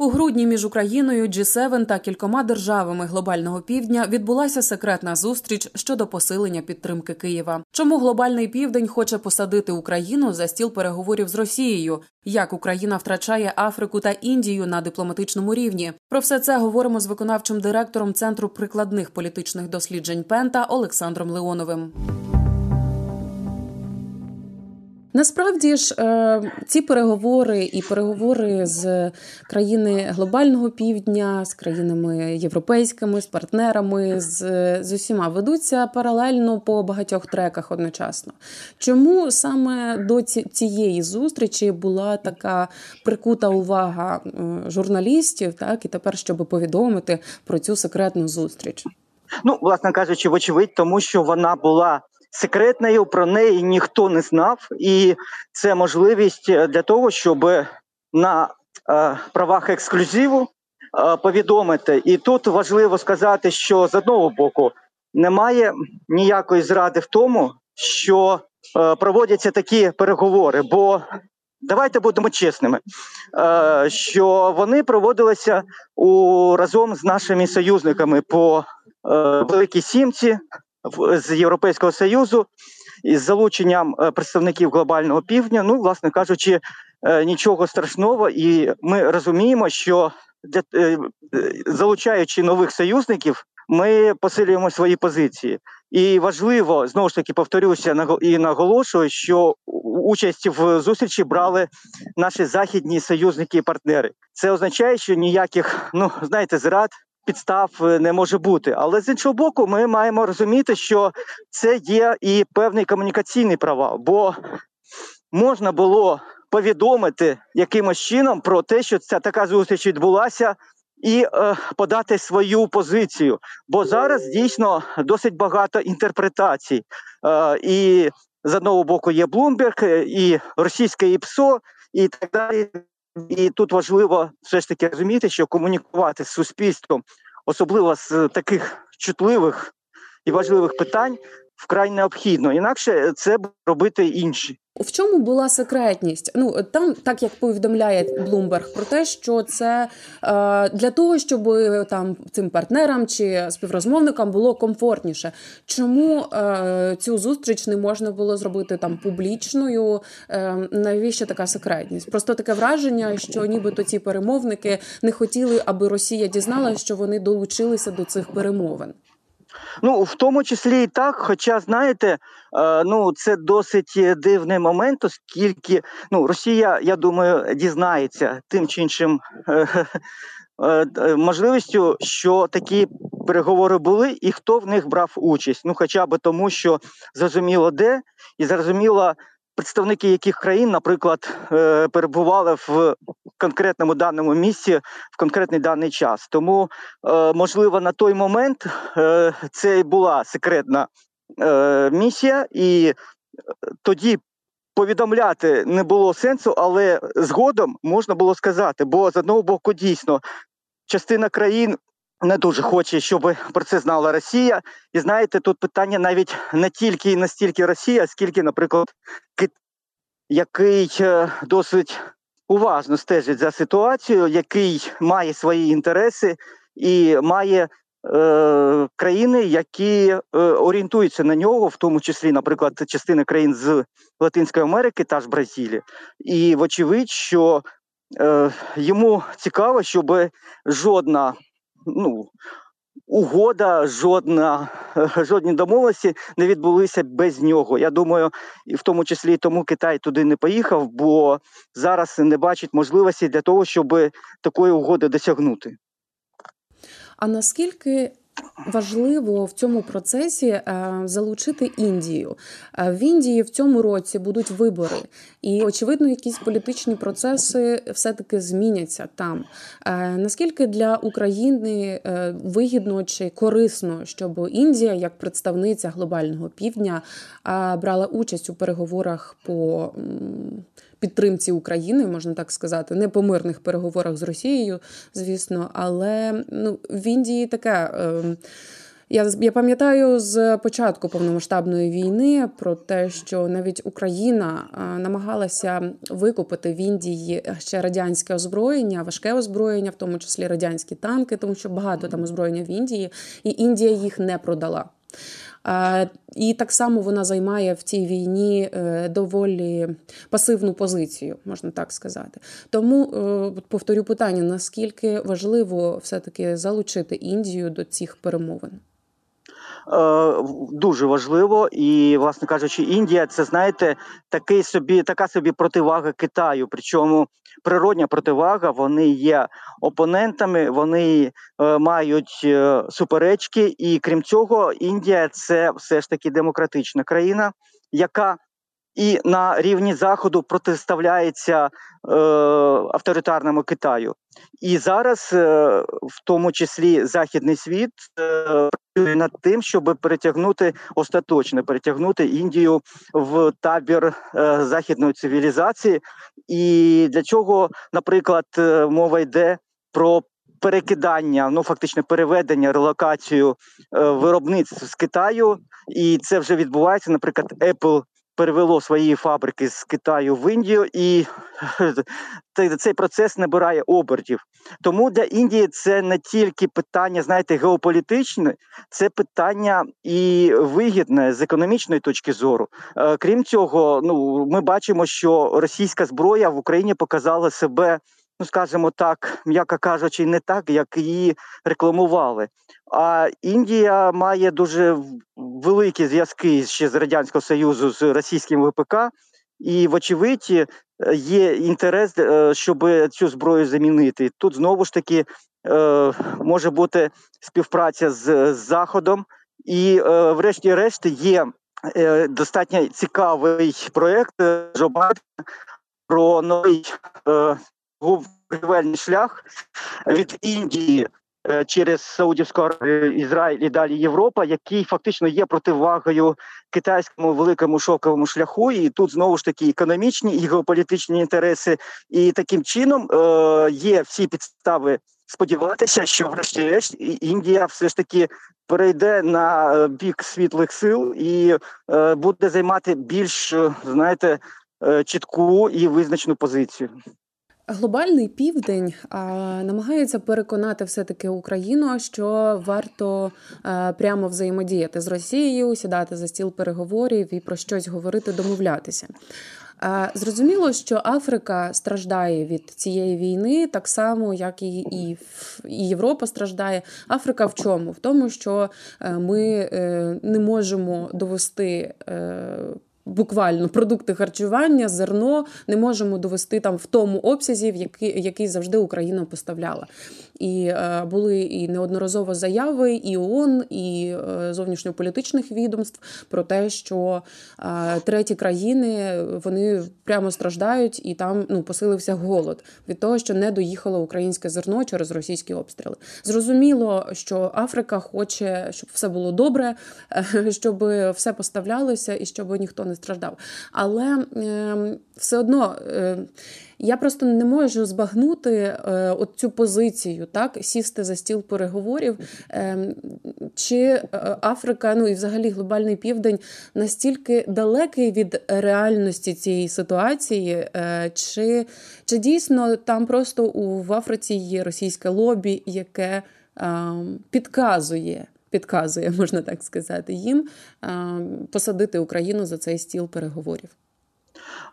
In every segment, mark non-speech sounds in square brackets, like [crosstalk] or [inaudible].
У грудні між Україною, G7 та кількома державами глобального півдня відбулася секретна зустріч щодо посилення підтримки Києва. Чому глобальний південь хоче посадити Україну за стіл переговорів з Росією? Як Україна втрачає Африку та Індію на дипломатичному рівні? Про все це говоримо з виконавчим директором центру прикладних політичних досліджень Пента Олександром Леоновим. Насправді ж е, ці переговори і переговори з країни глобального півдня, з країнами європейськими, з партнерами, з, з усіма ведуться паралельно по багатьох треках одночасно. Чому саме до цієї зустрічі була така прикута увага е, журналістів, так і тепер, щоб повідомити про цю секретну зустріч? Ну, власне кажучи, вочевидь, тому що вона була секретною, про неї ніхто не знав, і це можливість е, для того, щоб на е, правах ексклюзиву е, повідомити. І тут важливо сказати, що з одного боку немає ніякої зради в тому, що проводяться такі переговори. бо Давайте будемо чесними, що вони проводилися у разом з нашими союзниками по Великій Сімці, з Європейського союзу із залученням е, представників глобального півдня. Ну, власне кажучи, е, нічого страшного, і ми розуміємо, що для е, залучаючи нових союзників, ми посилюємо свої позиції. І важливо знову ж таки повторюся і наголошую, що участь в зустрічі брали наші західні союзники і партнери. Це означає, що ніяких ну знаєте зрад підстав е, не може бути. Але з іншого боку, ми маємо розуміти, що це є і певний комунікаційний провал, бо можна було повідомити якимось чином про те, що ця така зустріч відбулася. І е, подати свою позицію, бо зараз дійсно досить багато інтерпретацій. Е, І з одного боку є Блумберг, і російське ІПСО, і так далі. І тут важливо все ж таки розуміти, що комунікувати з суспільством, особливо з таких чутливих і важливих питань, вкрай необхідно. Інакше це робити інші. В чому була секретність? Ну там, так як повідомляє Блумберг, про те, що це е, для того, щоб там цим партнерам чи співрозмовникам було комфортніше. Чому е, цю зустріч не можна було зробити там публічною? Е, навіщо така секретність? Просто таке враження, що нібито ці перемовники не хотіли, аби Росія дізналася, що вони долучилися до цих перемовин. Ну, в тому числі і так. Хоча, знаєте, е, ну це досить дивний момент, оскільки ну, Росія, я думаю, дізнається тим чи іншим е, [laughs] е, можливістю, що такі переговори були, і хто в них брав участь. Ну, хоча б тому, що зрозуміло де, і зрозуміло представники яких країн, наприклад, е, перебували в конкретному даному місці в конкретний даний час. Тому, е, можливо, на той момент е, це і була секретна місія, і тоді. Повідомляти не було сенсу, але згодом можна було сказати, бо з одного боку дійсно частина країн не дуже хоче, щоб про це знала Росія. І знаєте, тут питання навіть не тільки і настільки Росія, скільки, наприклад, Кит, який е, досить уважно стежить за ситуацією, який має свої інтереси і має е, країни, які е, орієнтуються на нього, в тому числі, наприклад, частина країн з Латинської Америки, та ж Бразилія. І вочевидь, що йому цікаво, щоб жодна ну, угода, жодна, [laughs] жодні домовленості не відбулися без нього. Я думаю, і в тому числі тому Китай туди не поїхав, бо зараз не бачить можливості для того, щоб такої угоди досягнути. А наскільки Важливо в цьому процесі е, залучити Індію. Е, в Індії в цьому році будуть вибори, і очевидно, якісь політичні процеси все-таки зміняться там. Е, наскільки для України вигідно чи корисно, щоб Індія, як представниця глобального півдня, брала участь у переговорах по підтримці України, можна так сказати, не по мирних переговорах з Росією, звісно, але ну в Індії таке. Е, Я я пам'ятаю з початку повномасштабної війни про те, що навіть Україна намагалася викупити в Індії ще радянське озброєння, важке озброєння, в тому числі радянські танки, тому що багато там озброєння в Індії, і Індія їх не продала. І так само вона займає в цій війні е, доволі пасивну позицію, можна так сказати. Тому е, повторю питання: наскільки важливо все-таки залучити Індію до цих перемовин? Е, дуже важливо, і, власне кажучи, Індія це знаєте такий собі, така собі противага Китаю. Причому природня противага, вони є опонентами, вони е, мають е, суперечки, і крім цього, Індія це все ж таки демократична країна, яка і на рівні заходу протиставляється е, авторитарному Китаю. І зараз, е, в тому числі, західний світ е, працює над тим, щоб перетягнути остаточно перетягнути Індію в табір е, західної цивілізації. І для чого, наприклад, е, мова йде про перекидання, ну фактично переведення, релокацію е, виробництв з Китаю, і це вже відбувається. Наприклад, Apple перевело свої фабрики з Китаю в Індію, і [laughs] цей процес набирає обертів. Тому для Індії це не тільки питання, знаєте, геополітичне, це питання і вигідне з економічної точки зору. Е, крім цього, ну ми бачимо, що російська зброя в Україні показала себе ну скажімо так, м'яко кажучи, не так, як її рекламували. А Індія має дуже великі зв'язки ще з радянського союзу з російським ВПК, і, вочевидь, є інтерес, е, щоб цю зброю замінити. Тут знову ж таки е, може бути співпраця з Заходом, і, е, врешті-решт, є достатньо цікавий проєкт Джо про новий був торгівельний шлях від Індії е, через Саудівську Аравію, Ізраїль і далі Європа, який фактично є противагою китайському великому шоковому шляху. І тут знову ж таки економічні і геополітичні інтереси. І таким чином е, є всі підстави сподіватися, що, врешті-решт, Індія все ж таки. Перейде на е, бік світлих сил і е, буде займати більш знаєте чітку і визначену позицію. Глобальний південь а, намагається переконати все-таки Україну, що варто а, прямо взаємодіяти з Росією, сідати за стіл переговорів і про щось говорити, домовлятися. А, зрозуміло, що Африка страждає від цієї війни так само, як і, і, і Європа страждає. Африка в чому? В тому, що е, ми е, не можемо довести. Е, буквально продукти харчування, зерно не можемо довести там в тому обсязі, в який, який завжди Україна поставляла. І е, були і неодноразово заяви і ООН, і е, зовнішньополітичних відомств про те, що е, треті країни вони прямо страждають, і там ну посилився голод від того, що не доїхало українське зерно через російські обстріли. Зрозуміло, що Африка хоче, щоб все було добре, е, [laughs] щоб все поставлялося і щоб ніхто не страждав. Але е, все одно. Е, я просто не можу збагнути е, от цю позицію, так сісти за стіл переговорів. Е, чи е, Африка, ну і взагалі глобальний південь настільки далекий від реальності цієї ситуації, е, чи чи дійсно там просто у в Африці є російське лобі, яке підказує? Підказує, [laughs] можна так сказати, їм посадити Україну за цей стіл переговорів.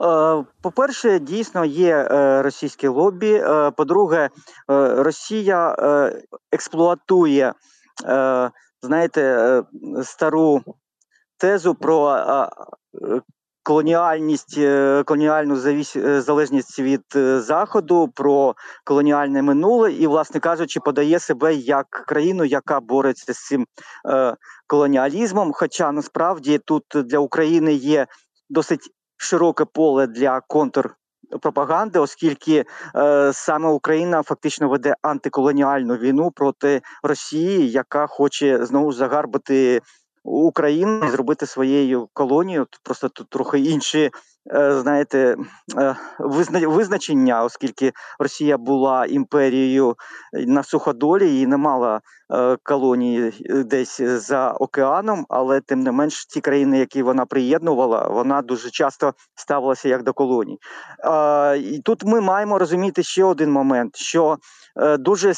Е, по-перше, дійсно є е, російське лобі. Е, по-друге, Росія експлуатує, знаєте, стару тезу про колоніальність, колоніальну залежність від заходу, про колоніальне минуле, і, власне кажучи, подає себе як країну, яка бореться з цим колоніалізмом. Хоча насправді тут для України є досить широке поле для контрпропаганди, оскільки е, саме Україна фактично веде антиколоніальну війну проти Росії, яка хоче знову загарбати Україну і зробити своєю колонією. Просто тут трохи інші знаєте, е, визначення, оскільки Росія була імперією на суходолі і не мала е, колонії десь за океаном, але тим не менш ті країни, які вона приєднувала, вона дуже часто ставилася як до колоній. І тут ми маємо розуміти ще один момент: що дуже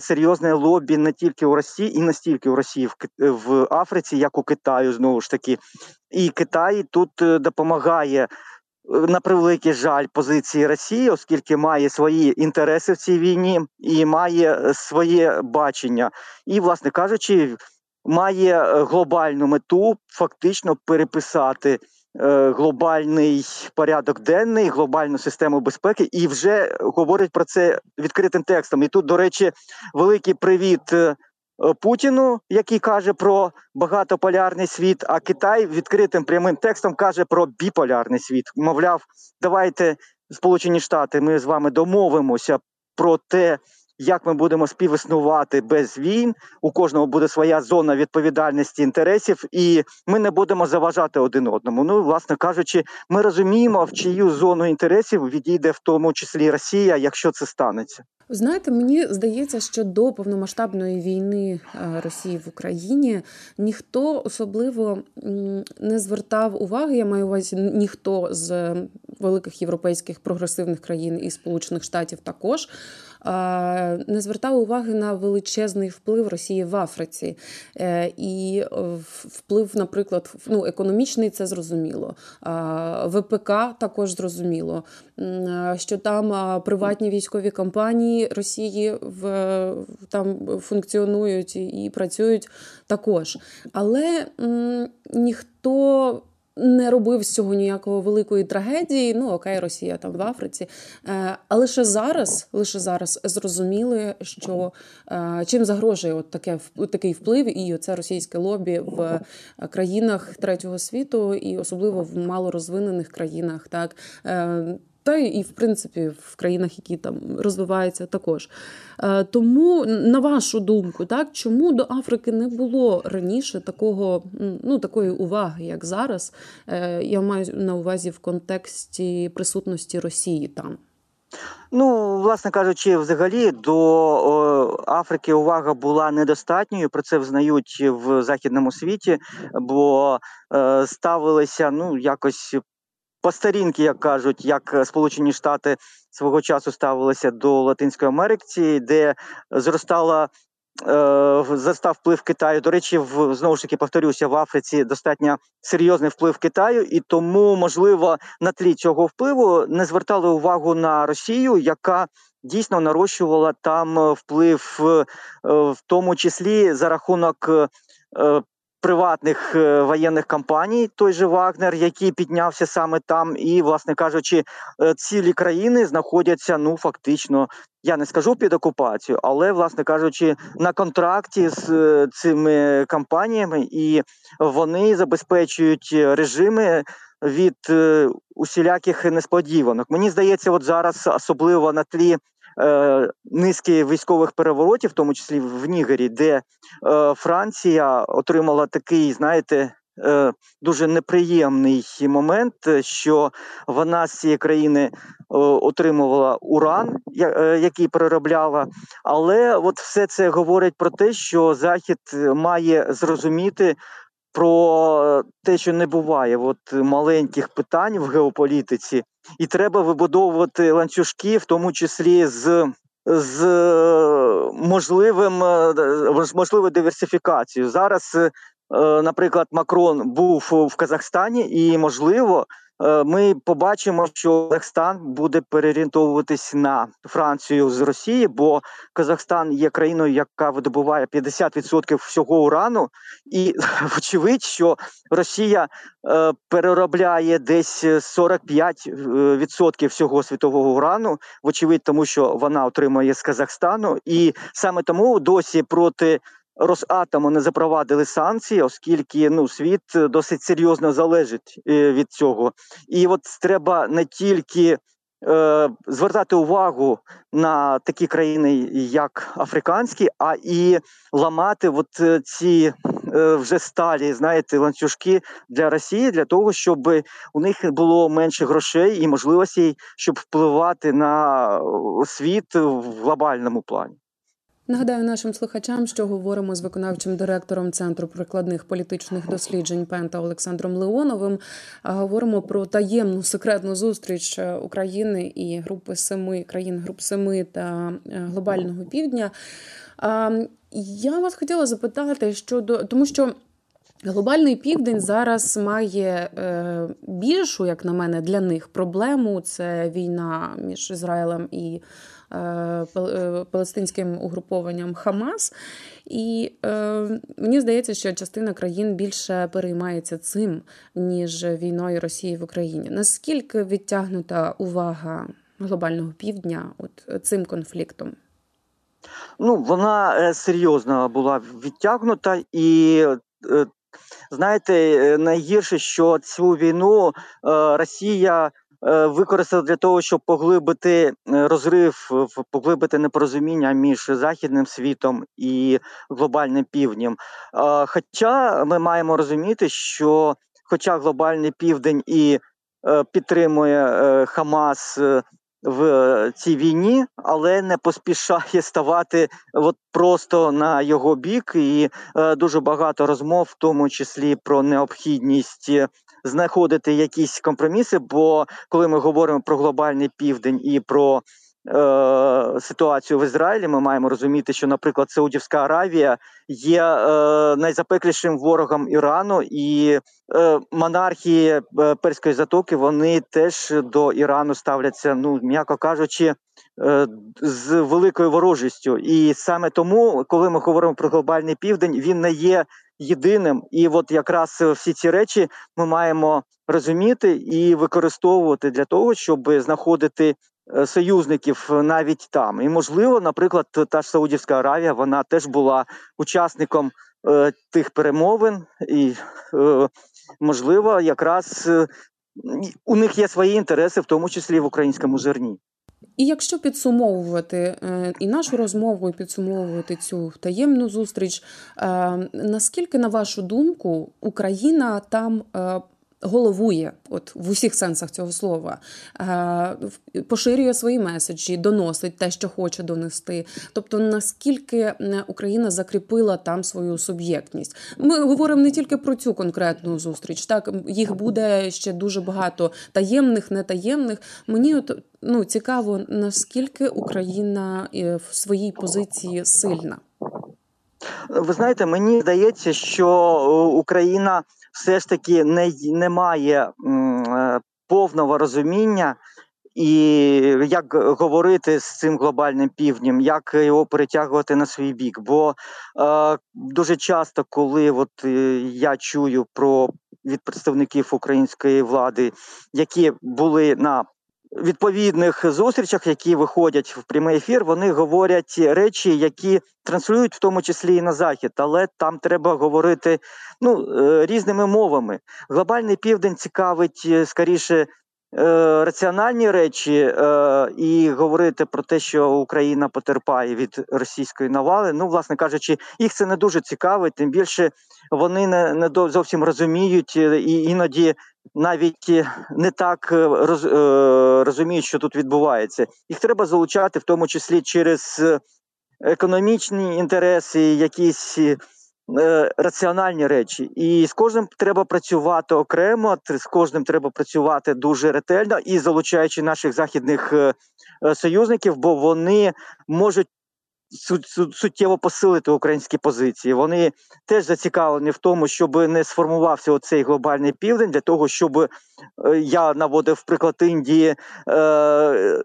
серйозне лобі не тільки у Росії, і не стільки у Росії в Африці, як у Китаю, знову ж таки. І Китай тут допомагає е, на превеликий жаль позиції Росії, оскільки має свої інтереси в цій війні і має е, своє бачення, і, власне кажучи, має е, глобальну мету фактично переписати. Глобальний порядок денний, глобальну систему безпеки, і вже говорять про це відкритим текстом. І тут, до речі, великий привіт Е, Путіну, який каже про багатополярний світ, а Китай відкритим прямим текстом каже про біполярний світ. Мовляв, давайте Сполучені Штати, ми з вами домовимося про те, як ми будемо співіснувати без війн. У кожного буде своя зона відповідальності інтересів, і ми не будемо заважати один одному. Ну, власне кажучи, ми розуміємо, в чию зону інтересів відійде в тому числі Росія, якщо це станеться. Знаєте, мені здається, що до повномасштабної війни е, Росії в Україні ніхто особливо не звертав уваги. Я маю увазі ніхто з великих європейських прогресивних країн і Сполучених Штатів також не звертав уваги на величезний вплив Росії в Африці. Е, і вплив, наприклад, ну, економічний це зрозуміло. ВПК також зрозуміло, що там приватні військові компанії Росії в там функціонують і працюють також. Але ніхто не робив з цього ніякого великої трагедії. Ну окей, Росія там в Африці. Е, а лише зараз, лише зараз зрозуміли, що е, чим загрожує от таке такий вплив, і це російське лобі в країнах третього світу, і особливо в малорозвинених країнах, так. Та і в принципі в країнах, які там розвиваються, також. Е, тому, на вашу думку, так чому до Африки не було раніше такого ну такої уваги, як зараз? Е, я маю на увазі в контексті присутності Росії там. Ну, власне кажучи, взагалі до о, Африки увага була недостатньою. Про це взнають в західному світі, бо е, ставилися ну якось по старінки, як кажуть, як е, Сполучені Штати свого часу ставилися до Латинської Америки, де зростала. Е, застав вплив Китаю. До речі, в знову ж таки повторюся, в Африці достатньо серйозний вплив Китаю, і тому, можливо, на тлі цього впливу не звертали увагу на Росію, яка дійсно нарощувала там вплив, е, в тому числі за рахунок приватних е, воєнних компаній, той же Вагнер, який піднявся саме там, і, власне кажучи, е, цілі країни знаходяться ну фактично. Я не скажу під окупацією, але, власне кажучи, на контракті з е, цими компаніями, і вони забезпечують режими від усіляких несподіванок. Мені здається, от зараз особливо на тлі е, низки військових переворотів, в тому числі в Нігері, де е, Франція отримала такий, знаєте. Е, дуже неприємний момент, що вона з цієї країни отримувала уран, е, який переробляла, але от все це говорить про те, що Захід має зрозуміти про те, що не буває от маленьких питань в геополітиці, і треба вибудовувати ланцюжки, в тому числі з з можливим можливою диверсифікацією. Зараз, е, наприклад, Макрон був в Казахстані, і можливо Е, ми побачимо, що Казахстан буде переорієнтовуватись на Францію з Росії, бо Казахстан є країною, яка видобуває 50% всього урану, і [laughs] вочевидь, що Росія е, переробляє десь 45% всього світового урану, вочевидь, тому що вона отримує з Казахстану, і саме тому досі проти Росатому не запровадили санкції, оскільки ну світ досить серйозно залежить е, від цього, і от треба не тільки е, звертати увагу на такі країни, як африканські, а і ламати от е, ці е, вже сталі, знаєте, ланцюжки для Росії для того, щоб у них було менше грошей і можливостей, щоб впливати на світ в глобальному плані. Нагадаю нашим слухачам, що говоримо з виконавчим директором Центру прикладних політичних досліджень Пента Олександром Леоновим. Говоримо про таємну секретну зустріч України і групи семи країн груп семи та е, глобального півдня. Я вас хотіла запитати щодо тому, що. Глобальний південь зараз має е, більшу, як на мене, для них проблему. Це війна між Ізраїлем і е, е, палестинським угрупованням Хамас. І е, мені здається, що частина країн більше переймається цим, ніж війною Росії в Україні. Наскільки відтягнута увага глобального півдня от цим конфліктом? Ну, вона е, серйозно була відтягнута і. Е, знаєте, е, найгірше, що цю війну Росія використала для того, щоб поглибити розрив, поглибити непорозуміння між західним світом і глобальним півднем. Хоча ми маємо розуміти, що, хоча глобальний південь і підтримує Хамас в цій війні, але не поспішає ставати от просто на його бік, і е, дуже багато розмов, в тому числі про необхідність знаходити якісь компроміси. Бо коли ми говоримо про глобальний південь і про е, ситуацію в Ізраїлі, ми маємо розуміти, що, наприклад, Саудівська Аравія є е, найзапеклішим ворогом Ірану, і е, монархії е, Перської затоки вони теж до Ірану ставляться, ну м'яко кажучи. Е, з великою ворожістю, і саме тому, коли ми говоримо про глобальний південь, він не є єдиним. І от якраз всі ці речі ми маємо розуміти і використовувати для того, щоб знаходити Е, союзників навіть там. І можливо, наприклад, та ж Саудівська Аравія вона теж була учасником е, тих перемовин, і е, можливо, якраз е, у них є свої інтереси, в тому числі в українському зерні. І якщо підсумовувати е, і нашу розмову, і підсумовувати цю таємну зустріч, наскільки на вашу думку Україна там головує, от в усіх сенсах цього слова, е, поширює свої меседжі, доносить те, що хоче донести. Тобто, наскільки Україна закріпила там свою суб'єктність. Ми говоримо не тільки про цю конкретну зустріч, так їх буде ще дуже багато таємних, нетаємних. Мені от ну цікаво, наскільки Україна е, в своїй позиції сильна. Ви знаєте, мені здається, що е, Україна все ж таки не, не має е, повного розуміння. І як говорити з цим глобальним півднем, як його перетягувати на свій бік? Бо е, дуже часто, коли от е, я чую про від представників української влади, які були на відповідних зустрічах, які виходять в прямий ефір, вони говорять речі, які транслюють в тому числі і на захід, але там треба говорити ну е, різними мовами. Глобальний південь цікавить е, скоріше. Е, раціональні речі і говорити про те, що Україна потерпає від російської навали. Ну, власне кажучи, їх це не дуже цікавить. Тим більше вони не не зовсім розуміють і іноді навіть е, не так е, роз, е, розуміють, що тут відбувається. Їх треба залучати, в тому числі через економічні інтереси, якісь раціональні речі. І з кожним треба працювати окремо, з кожним треба працювати дуже ретельно і залучаючи наших західних союзників, бо вони можуть суттєво посилити українські позиції. Вони теж зацікавлені в тому, щоб не сформувався оцей глобальний південь для того, щоб е, я наводив приклад Індії, е,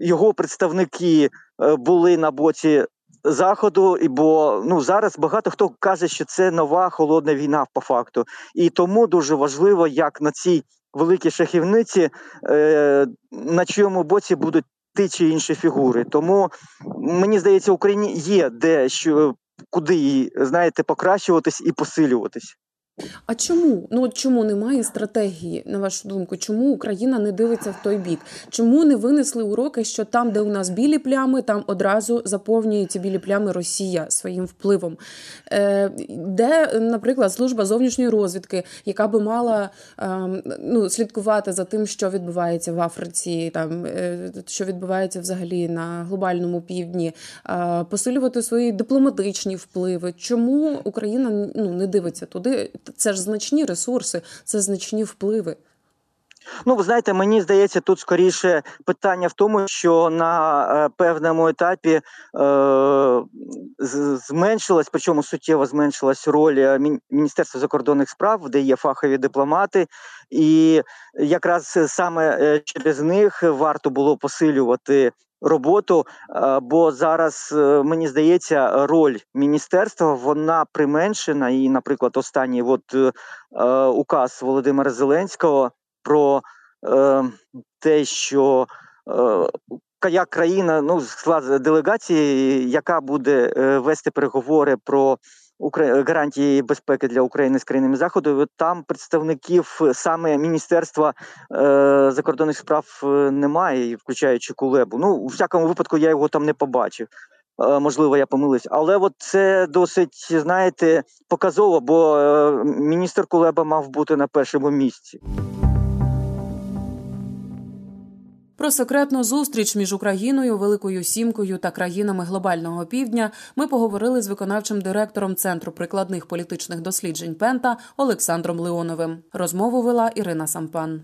його представники е, були на боці. Заходу, і бо ну зараз багато хто каже, що це нова холодна війна по факту, і тому дуже важливо, як на цій великій шахівниці, е, на чому боці будуть ті чи інші фігури. Тому мені здається, Україні є де що куди знаєте покращуватись і посилюватись. А чому? Ну чому немає стратегії, на вашу думку? Чому Україна не дивиться в той бік? Чому не винесли уроки, що там, де у нас білі плями, там одразу заповнює білі плями Росія своїм впливом? Е, Де, наприклад, служба зовнішньої розвідки, яка би мала е, ну, слідкувати за тим, що відбувається в Африці, там е, що відбувається взагалі на глобальному півдні, е, посилювати свої дипломатичні впливи? Чому Україна ну не дивиться туди? Це ж значні ресурси, це значні впливи. Ну, ви знаєте, мені здається, тут скоріше питання в тому, що на е, певному етапі е, зменшилась, причому суттєво зменшилась роль е, Міністерства закордонних справ, де є фахові дипломати, і якраз саме е, через них варто було посилювати роботу. Бо зараз мені здається, роль міністерства вона применшена. І, наприклад, останній от указ Володимира Зеленського про е, те, що е, як країна, ну склад делегації, яка буде е, вести переговори про Укра- гарантії безпеки для України з країнами заходу. Там представників е, саме міністерства е, закордонних справ е, немає, включаючи Кулебу. Ну, у всякому випадку, я його там не побачив. Е, Можливо, я помилився, але от це досить, знаєте, показово, бо міністр Кулеба мав бути на першому місці. Про секретну зустріч між Україною, Великою Сімкою та країнами глобального півдня ми поговорили з виконавчим директором Центру прикладних політичних досліджень Пента Олександром Леоновим. Розмову вела Ірина Сампан.